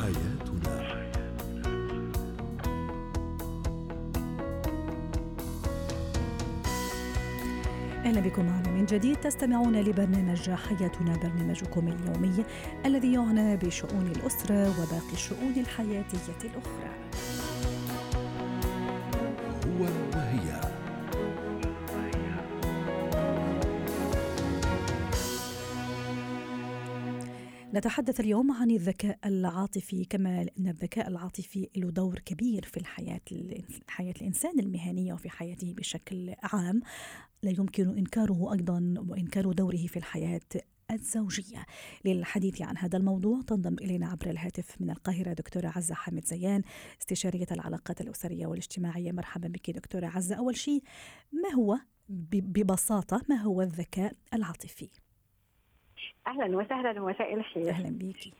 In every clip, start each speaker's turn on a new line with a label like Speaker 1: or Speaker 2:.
Speaker 1: حياتنا
Speaker 2: أهلا بكم معنا من جديد تستمعون لبرنامج حياتنا برنامجكم اليومي الذي يعنى بشؤون الأسرة وباقي الشؤون
Speaker 1: الحياتية الأخرى.
Speaker 2: نتحدث اليوم عن الذكاء العاطفي كما إن الذكاء العاطفي له دور كبير في الحياة حياة الإنسان المهنية وفي حياته بشكل عام. لا يمكن إنكاره أيضا وإنكار دوره في الحياة الزوجية. للحديث عن هذا الموضوع تنضم إلينا عبر الهاتف من القاهرة دكتورة عزة حامد زيان استشارية العلاقات الأسرية والاجتماعية. مرحبا بك دكتورة عزة. أول شيء ما هو ببساطة ما هو الذكاء العاطفي؟
Speaker 3: أهلا وسهلا ومساء الخير.
Speaker 2: أهلا بيكي.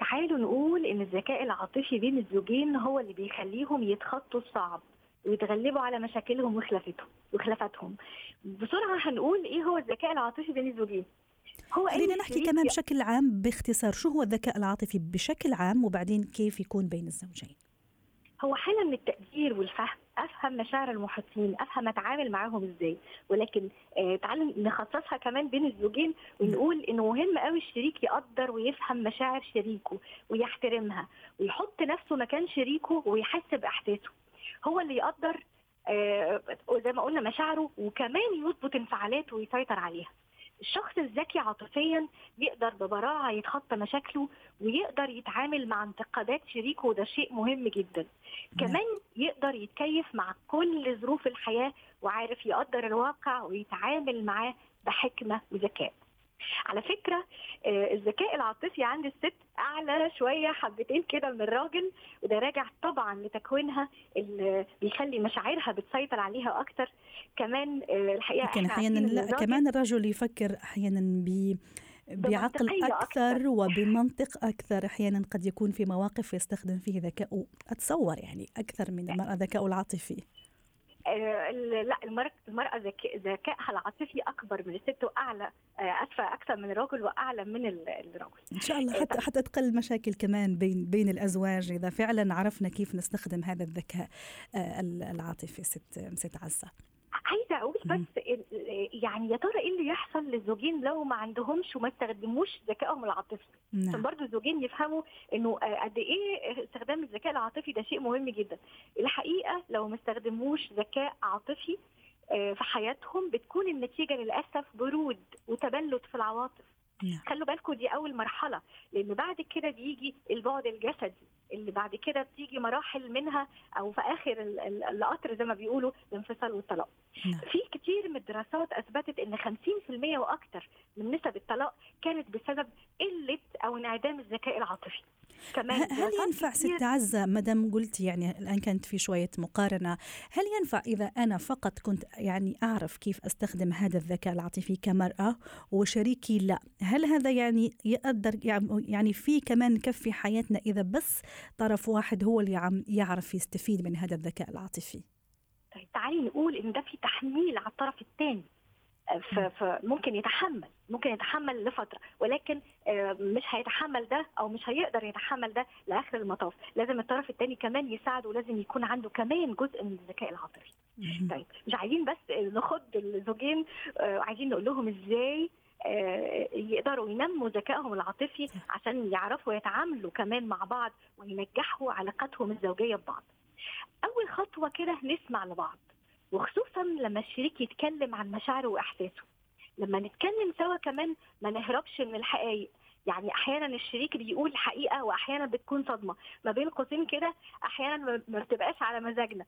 Speaker 3: تعالوا نقول إن الذكاء العاطفي بين الزوجين هو اللي بيخليهم يتخطوا الصعب ويتغلبوا على مشاكلهم وخلافاتهم وخلافاتهم. بسرعة هنقول إيه هو الذكاء العاطفي بين الزوجين؟
Speaker 2: هو خلينا نحكي كمان بشكل عام باختصار. شو هو الذكاء العاطفي بشكل عام؟ وبعدين كيف يكون بين الزوجين؟
Speaker 3: هو حاله من التقدير والفهم. افهم مشاعر المحيطين افهم اتعامل معاهم إزاي. ولكن آه نخصصها كمان بين الزوجين ونقول إنه مهم قوي الشريك يقدر ويفهم مشاعر شريكه ويحترمها ويحط نفسه مكان شريكه ويحس باحساسه هو اللي يقدر آه زي ما قلنا مشاعره وكمان يضبط انفعالاته ويسيطر عليها. الشخص الذكي عاطفيا يقدر ببراعة يتخطى مشاكله ويقدر يتعامل مع انتقادات شريكه وده شيء مهم جدا. كمان يقدر يتكيف مع كل ظروف الحياة وعارف يقدر الواقع ويتعامل معاه بحكمة وذكاء. على فكرة آه، الذكاء العاطفي عند الست أعلى شوية حبتين كده من الراجل وده راجع طبعا لتكوينها اللي بيخلي مشاعرها بتسيطر عليها أكتر. كمان آه، الحقيقة
Speaker 2: لكن
Speaker 3: أحيانا
Speaker 2: لا
Speaker 3: الراجل
Speaker 2: كمان الرجل يفكر أحيانا ب بعقل أكثر
Speaker 3: أكثر.
Speaker 2: وبمنطق أكثر. أحيانا قد يكون في مواقف يستخدم فيه ذكاء اتصور يعني أكثر من المرأة ذكاء العاطفي.
Speaker 3: ال- لا المرأة المرأة ذك- ذكائها العاطفي أكبر من الست وأعلى آه، أسفة أكثر من الرجل وأعلى من ال- الرجل.
Speaker 2: إن شاء الله حتى حتى تقل المشاكل كمان بين بين الأزواج إذا فعلا عرفنا كيف نستخدم هذا الذكاء آه، العاطفي ست ست عزة.
Speaker 3: عايزة أقول
Speaker 2: مم.
Speaker 3: بس يعني يا ترى إيه اللي يحصل للزوجين لو ما عندهمش وما استخدموش ذكائهم العاطفي؟ عشان
Speaker 2: نعم
Speaker 3: برضه الزوجين يفهموا إنه آه، قد إيه استخدام الذكاء العاطفي ده شيء مهم جدا. الحقيقة لو ما استخدموش ذكاء عاطفي آه، في حياتهم بتكون النتيجة للأسف برود وتبلد في العواطف.
Speaker 2: نعم.
Speaker 3: خلوا بالكم دي أول مرحلة لأن بعد كده بيجي البعد الجسدي. اللي بعد كده بتيجي مراحل منها أو في آخر ال- ال- القطر زي ما بيقولوا الانفصال والطلاق.
Speaker 2: نعم.
Speaker 3: في كتير من الدراسات أثبتت إن 50% وأكثر من نسب الطلاق كانت بسبب قلة أو انعدام الذكاء العاطفي. كمان
Speaker 2: هل ينفع ست عزة مدام قلت يعني الآن كانت في شوية مقارنة هل ينفع إذا أنا فقط كنت يعني أعرف كيف أستخدم هذا الذكاء العاطفي كمرأة وشريكي لا؟ هل هذا يعني يقدر يعني في كمان كفي حياتنا إذا بس طرف واحد هو اللي عم يعرف يستفيد من هذا الذكاء العاطفي.
Speaker 3: طيب تعالي نقول إن ده في تحميل على الطرف الثاني. فممكن يتحمل ممكن يتحمل لفترة ولكن آه، مش هيتحمل ده أو مش هيقدر يتحمل ده لآخر المطاف. لازم الطرف الثاني كمان يساعده ولازم يكون عنده كمان جزء من الذكاء العاطفي. طيب مش عايزين بس نخض الزوجين آه، عايزين نقول لهم إزاي آه، يقدروا ينموا ذكائهم العاطفي عشان يعرفوا يتعاملوا كمان مع بعض وينجحوا علاقاتهم الزوجية ببعض. أول خطوة كده نسمع لبعض وخصوصا لما الشريك يتكلم عن مشاعره وإحساسه. لما نتكلم سوا كمان ما نهربش من الحقائق يعني أحيانا الشريك بيقول حقيقة واحيانا بتكون صدمة ما بين قوسين كده أحيانا ما بتبقاش على مزاجنا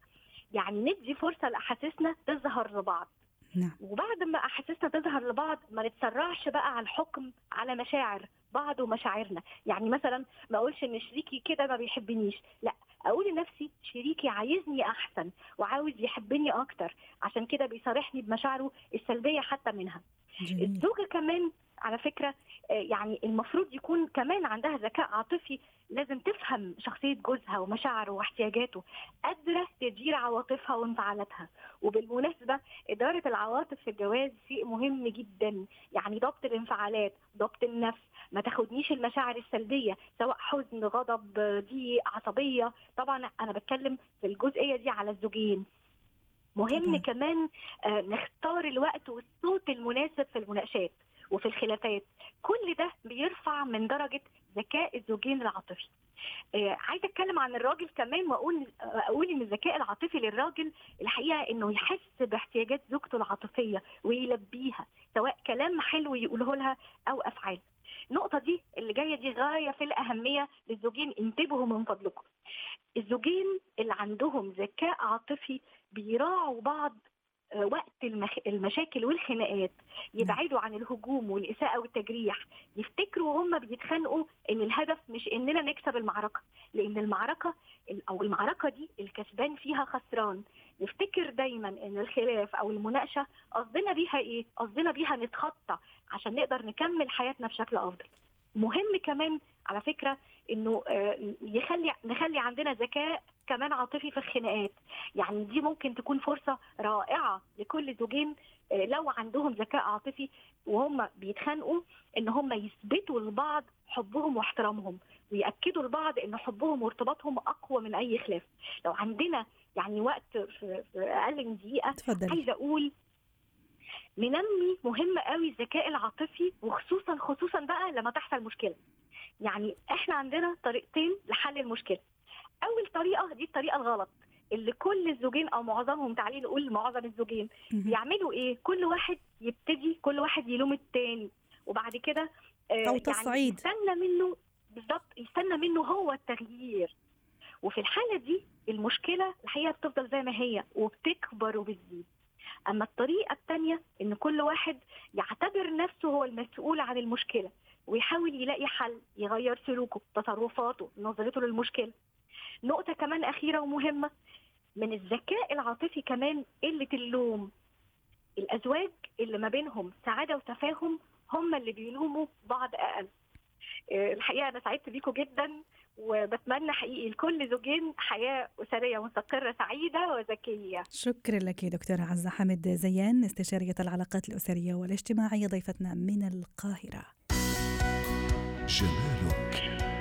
Speaker 3: يعني ندي فرصة لأحاسيسنا تظهر لبعض
Speaker 2: نعم.
Speaker 3: وبعد ما أحاسيسنا تظهر لبعض ما نتسرعش بقى على الحكم على مشاعر بعض ومشاعرنا. يعني مثلا ما أقولش إن شريكي كده ما بيحبنيش. لا أقول لنفسي شريكي عايزني أحسن وعاوز يحبني أكتر. عشان كده بيصارحني بمشاعره السلبية حتى منها.
Speaker 2: جميل.
Speaker 3: الزوجة كمان على فكرة آه، يعني المفروض يكون كمان عندها ذكاء عاطفي لازم تفهم شخصية جوزها ومشاعره واحتياجاته قادرة تدير عواطفها وانفعالاتها. وبالمناسبة إدارة العواطف في الجواز شيء مهم جدا. يعني ضبط الانفعالات ضبط النفس ما تاخدنيش المشاعر السلبية سواء حزن غضب ضيق عصبية. طبعا أنا بتكلم في الجزئية دي على الزوجين. مهم
Speaker 2: طبعاً.
Speaker 3: كمان آه، نختار الوقت والصوت المناسب في المناقشات وفي الخلافات. كل ده بيرفع من درجة ذكاء الزوجين العاطفي آه، عايزة أتكلم عن الراجل كمان وأقول أقول إن الذكاء العاطفي للراجل الحقيقة إنه يحس باحتياجات زوجته العاطفية ويلبيها سواء كلام حلو يقوله لها أو أفعال النقطة دي اللي جاية دي غاية في الأهمية للزوجين انتبهوا من فضلكم. الزوجين اللي عندهم ذكاء عاطفي بيراعوا بعض وقت المخ... المشاكل والخناقات يبعدوا عن الهجوم والإساءة والتجريح يفتكروا وهم بيتخانقوا إن الهدف مش إننا نكسب المعركة لأن المعركة أو المعركة دي الكسبان فيها خسران نفتكر دايما إن الخلاف أو المناقشة قصدنا بيها إيه؟ قصدنا بيها نتخطى عشان نقدر نكمل حياتنا بشكل أفضل مهم كمان على فكرة إنه آه، يخلي نخلي عندنا ذكاء كمان عاطفي في الخناقات. يعني دي ممكن تكون فرصة رائعة لكل زوجين آه، لو عندهم ذكاء عاطفي وهم بيتخانقوا إن هم يثبتوا لبعض حبهم واحترامهم ويأكدوا لبعض إن حبهم وارتباطهم أقوى من أي خلاف. لو عندنا يعني وقت في أقل من دقيقة
Speaker 2: تفضلي
Speaker 3: عايزة أقول ننمي مهم قوي الذكاء العاطفي وخصوصا خصوصا بقى لما تحصل مشكلة. يعني إحنا عندنا طريقتين لحل المشكلة. أول طريقة دي الطريقة الغلط اللي كل الزوجين أو معظمهم تعالي نقول معظم الزوجين. يعملوا إيه؟ كل واحد يبتدي كل واحد يلوم التاني. وبعد كده آه،
Speaker 2: أو تصعيد.
Speaker 3: يعني يستنى منه بالظبط يستنى منه هو التغيير. وفي الحالة دي المشكلة الحقيقة بتفضل زي ما هي وبتكبر وبتزيد. أما الطريقة الثانية إن كل واحد يعتبر نفسه هو المسؤول عن المشكلة ويحاول يلاقي حل يغير سلوكه تصرفاته نظرته للمشكلة. نقطة كمان أخيرة ومهمة من الذكاء العاطفي كمان قلة اللوم. الأزواج اللي ما بينهم سعادة وتفاهم هم اللي بيلوموا بعض أقل. آه، الحقيقة أنا سعدت بيكم جدا. وبتمنى حقيقي لكل زوجين حياة أسرية مستقرة سعيدة وذكية.
Speaker 2: شكرا لك دكتورة عزة حمد زيان استشارية العلاقات الأسرية والاجتماعية ضيفتنا من القاهرة.
Speaker 1: جمالك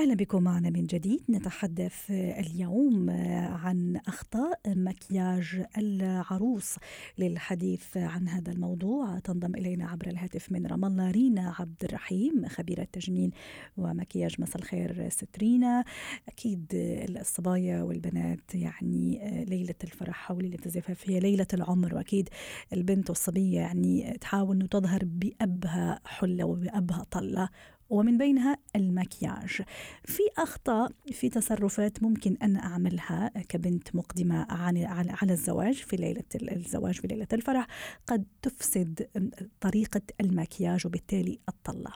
Speaker 2: أهلا بكم معنا من جديد. نتحدث اليوم عن أخطاء مكياج العروس للحديث عن هذا الموضوع. تنضم إلينا عبر الهاتف من رام الله رينا عبد الرحيم خبيرة تجميل ومكياج مساء الخير سترينا. أكيد الصبايا والبنات يعني ليلة الفرح وليلة الزفاف هي ليلة العمر وأكيد البنت والصبية يعني تحاول أن تظهر بأبهى حلة وبأبهى طلة. ومن بينها المكياج. في أخطاء في تصرفات ممكن أنا أعملها كبنت مقدمة عن على الزواج في ليلة الزواج في ليلة الفرح. قد تفسد طريقة المكياج وبالتالي الطلة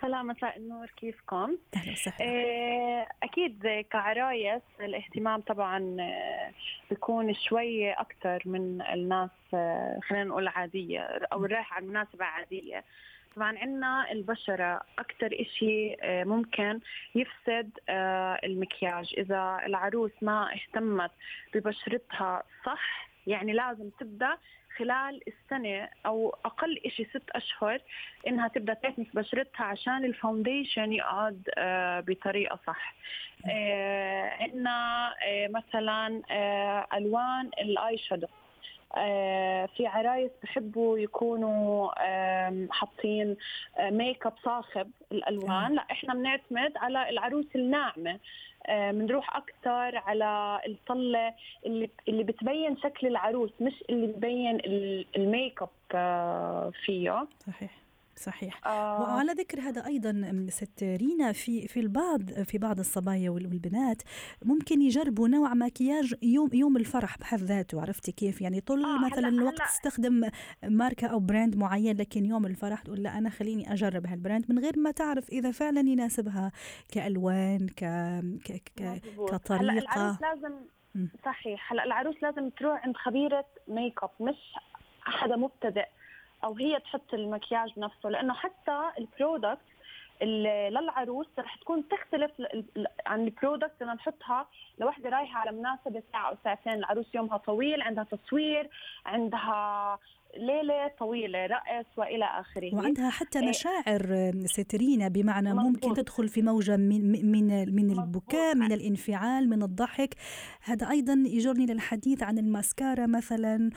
Speaker 4: هلا مساء النور كيفكم؟
Speaker 2: أهلا وسهلا.
Speaker 4: آه، أكيد كعرايس الاهتمام طبعا آه، بيكون شوي أكثر من الناس آه، خلينا نقول عادية أو الرايح على المناسبة عادية. طبعا عندنا البشرة أكثر إشي آه، ممكن يفسد آه، المكياج. إذا العروس ما اهتمت ببشرتها صح يعني لازم تبدأ خلال السنة أو أقل إشي ست أشهر إنها تبدأ في بشرتها عشان الفاونديشن يقعد آه، بطريقة صح. عندنا مثلا ألوان ال eye shadow. في عرايس بحبوا يكونوا حاطين آه، ميك اب صاخب الألوان. لا إحنا بنعتمد على العروس الناعمة. آه، بنروح أكثر على الطلة اللي اللي بتبين شكل العروس مش اللي ببين ال- الميك اب آه، فيه.
Speaker 2: صحيح. صحيح. آه. وعلى ذكر هذا أيضا ست رينا في في البعض في بعض الصبايا والبنات ممكن يجربوا نوع مكياج يوم يوم الفرح بحد ذاته عرفتي كيف؟ يعني طول آه مثلا هلأ الوقت هلأ. تستخدم ماركة أو brand معين لكن يوم الفرح تقول لا أنا خليني أجرب هال brand من غير ما تعرف إذا فعلا يناسبها كألوان ك, ك... ك... كطريقة.
Speaker 4: هلا لازم صحيح. هلا العروس لازم تروح عند خبيرة ميك اب مش حدا مبتدئ. أو هي تحط المكياج نفسه لأنه حتى ال product للعروس رح تكون تختلف عن ال product اللي نحطها لوحدة رايحة على مناسبة ساعة أو ساعتين. العروس يومها طويل عندها تصوير عندها ليلة طويلة رقص وإلى آخره.
Speaker 2: وعندها حتى إيه. مشاعر ست رينا بمعنى مزبوط. ممكن تدخل في موجة من من من البكاء من الانفعال من الضحك. هذا أيضا يجرني للحديث عن الماسكارا مثلا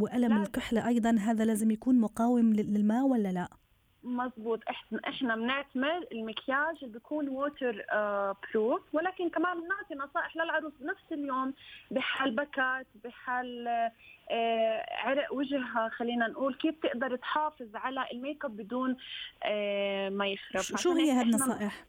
Speaker 2: وألم الكحله أيضا. هذا لازم يكون مقاوم للماء ولا لا؟
Speaker 4: مزبوط إحنا إحنا بنعتمد المكياج اللي بيكون water آه proof ولكن كمان بنعطي نصائح للعروس بنفس اليوم بحال بكت بحال آه عرق وجهها خلينا نقول كيف تقدر تحافظ على الميك اب بدون آه ما يخرب.
Speaker 2: شو هي هالنصائح؟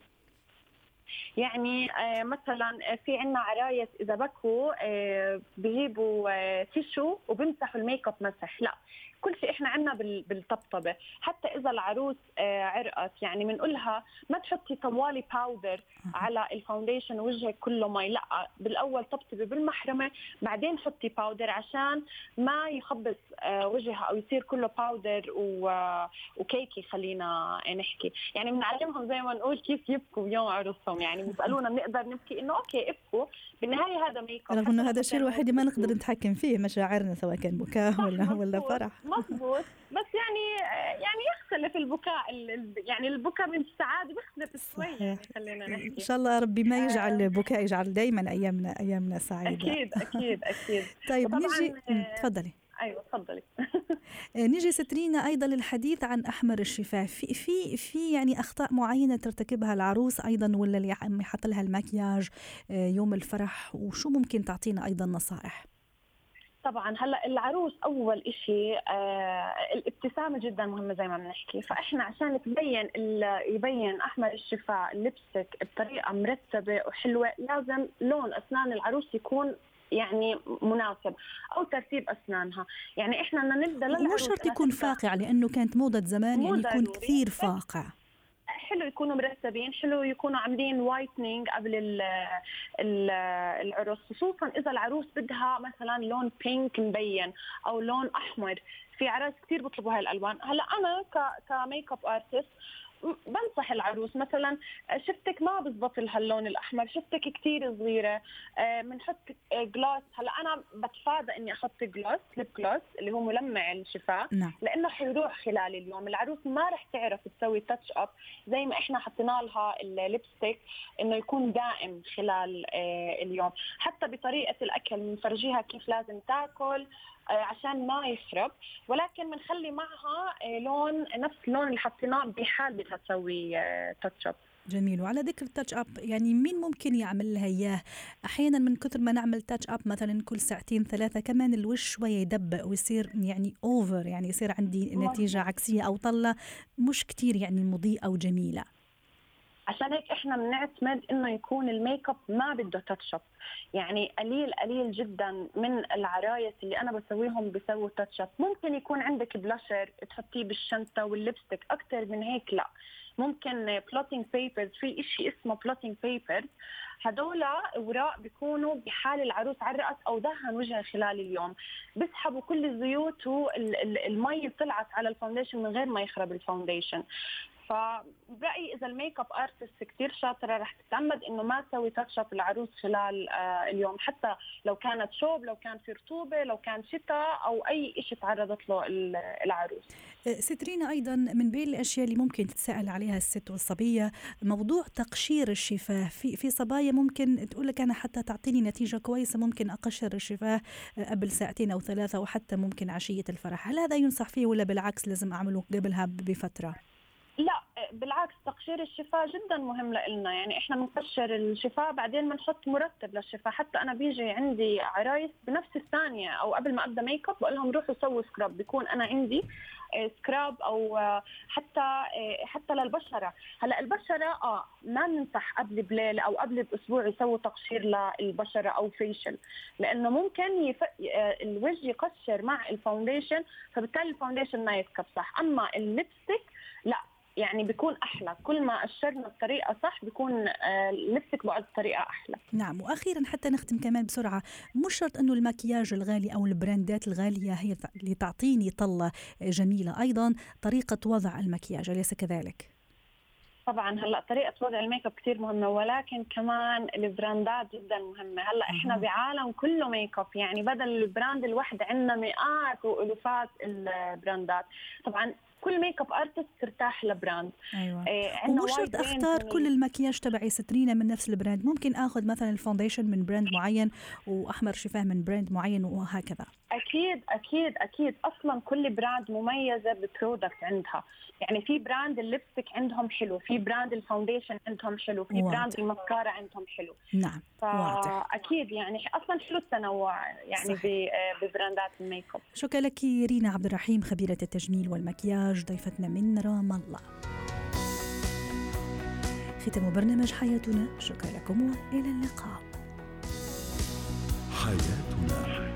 Speaker 4: يعني آه مثلا في عندنا عرايس إذا بكوا آه بجيبوا آه tissue وبمسحوا الميك اب مسح. لا كل شيء إحنا عندنا بالطبطبة. حتى إذا العروس آه، عرقت يعني بنقولها ما تحطي طوالي powder على ال foundation وجهك كله مي. لا بالأول طبطبي بالمحرمة بعدين حطي powder عشان ما يخبص آه، وجهها أو يصير كله powder و cakey خلينا نحكي. يعني بنعلمهم زي ما نقول كيف يبكوا بيوم عروسهم. يعني بيسألونا بنقدر نبكي إنه okay ابكوا. بالنهاية هذا ميك
Speaker 2: اب رغم إنه هذا الشيء الوحيد ما نقدر نتحكم فيه مشاعرنا سواء كان بكاء ولا ولا فرح.
Speaker 4: مضبوط. بس يعني يعني يختلف البكاء يعني البكاء من السعادة بيختلف شوي. يعني خلينا نحكي.
Speaker 2: ان شاء الله ربي ما يجعل البكاء يجعل دائما أيامنا أيامنا سعيدة.
Speaker 4: أكيد أكيد أكيد.
Speaker 2: طيب نيجي تفضلي.
Speaker 4: أيوه تفضلي.
Speaker 2: نيجي سترينا أيضا للحديث عن أحمر الشفاه. في في في يعني أخطاء معينة ترتكبها العروس أيضا ولا اللي يحط لها المكياج آه، يوم الفرح؟ وشو ممكن تعطينا أيضا نصائح؟
Speaker 4: طبعا هلأ العروس أول إشي آه الابتسامة جدا مهمة زي ما بنحكي. فإحنا عشان تبين يبين احمر الشفاه لبسك بطريقة مرتبة وحلوة لازم لون أسنان العروس يكون يعني مناسب أو ترتيب أسنانها. يعني إحنا بدنا نبدأ
Speaker 2: مو شرط يكون فاقع لأنه كانت موضة زمان يعني يكون كثير فاقع.
Speaker 4: حلو يكونوا مرتبين حلو يكونوا عاملين whitening قبل ال ال العرس خصوصا إذا العروس بدها مثلا لون pink مبين أو لون أحمر. في عرايس كثير بيطلبوا هاي الألوان. هلأ أنا ك makeup artist بنصح العروس مثلا شفتك ما بزبط لها اللون الأحمر شفتك كثير صغيرة بنحط gloss هلا أنا بتفادى إني أحط gloss lip gloss اللي هو ملمع الشفاه نعم. لأنه حيروح خلال اليوم. العروس ما رح تعرف تسوي touch up زي ما إحنا حطينا لها ال lipstick إنه يكون دائم خلال آه، اليوم. حتى بطريقة الأكل بنفرجيها كيف لازم تاكل آه، عشان ما يخرب. ولكن بنخلي معها آه، لون نفس اللون اللي حطيناه بحال بدها تسوي touch up
Speaker 2: جميل. وعلى ذكر ال touch up يعني مين ممكن يعمل لها إياه؟ أحيانا من كثر ما نعمل touch up مثلا كل ساعتين ثلاثة كمان الوش شوية يدبق ويصير يعني over يعني يصير عندي نتيجة عكسية أو طلة مش كثير يعني مضيئة وجميلة.
Speaker 4: عشان هيك إحنا بنعتمد إنه يكون الميك أب ما بده touch up يعني قليل قليل جدا من العرايس اللي أنا بسويهم بسووا touch up ممكن يكون عندك بلاشر تحطيه بالشنطة وال lipstick أكثر من هيك لا. ممكن blotting papers في شيء اسمه blotting papers هدول أوراق بيكونوا بحال العروس عرقت أو دهن وجهها خلال اليوم. بيسحبوا كل الزيوت والمي طلعت على ال foundation من غير ما يخرب ال foundation فبرايي إذا ال makeup artist كثير شاطرة رح تتعمد إنه ما تسوي touch up العروس خلال آه اليوم. حتى لو كانت شوب لو كان في رطوبة لو كان شتاء أو أي شيء تعرضت له العروس.
Speaker 2: أه، ست رينا أيضا من بين الأشياء اللي ممكن تتساءل عليها الست والصبية موضوع تقشير الشفاه. في في صبايا ممكن تقول لك أنا حتى تعطيني نتيجة كويسة ممكن أقشر الشفاه أه، قبل ساعتين أو ثلاثة وحتى ممكن عشية الفرح. هل هذا ينصح فيه ولا بالعكس لازم أعمله قبلها
Speaker 4: بفترة؟ بالعكس تقشير الشفاه جدا مهم لنا يعني إحنا بنقشر الشفاه بعدين بنحط مرتب للشفاه حتى أنا بيجي عندي عرايس بنفس الثانية أو قبل ما أبدأ ميك اب بقول لهم روحوا سووا scrub بيكون أنا عندي سكراب أو حتى حتى للبشرة. هلأ البشرة آه ما ننصح قبل بليله أو قبل بأسبوع يسووا تقشير للبشرة أو facial لأنه ممكن يف... الوجه يقشر مع ال foundation فبالتالي ال foundation ما يركب صح؟ أما ال lipstick لأ يعني بيكون أحلى. كل ما قشرنا بطريقة صح بيكون ال lipstick بعد بطريقة أحلى.
Speaker 2: نعم. وأخيرا حتى نختم كمان بسرعة مش شرط إنه المكياج الغالي أو البراندات الغالية هي اللي تعطيني طلة جميلة. أيضا طريقة وضع المكياج أليس كذلك؟
Speaker 4: طبعا هلأ طريقة وضع الميك أب كثير مهمة ولكن كمان البراندات جدا مهمة. هلأ إحنا بعالم كله ميك أب يعني بدل ال brand الواحد عندنا مئات وألوفات البراندات. طبعا كل makeup artist ترتاح ل
Speaker 2: brand. أيوه. إيه ومو شرط أختار كل المكياج تبعي سترينا من نفس ال brand. ممكن آخذ مثلا ال foundation من brand معين وأحمر شفاه من brand معين وهكذا.
Speaker 4: أكيد أكيد أكيد. أصلا كل brand مميزة ب product عندها. يعني في brand ال lipstick عندهم حلو في brand ال foundation عندهم حلو في واضح. brand المسكارا عندهم حلو.
Speaker 2: نعم واضح.
Speaker 4: أكيد يعني أصلا حلو التنوع يعني صحيح. ببراندات الميك اب
Speaker 2: شكرا لك رينا عبد الرحيم خبيرة التجميل والمكياج. ضيفتنا من رام الله. ختام برنامج حياتنا. شكرا لكم وإلى اللقاء.
Speaker 1: حياتنا.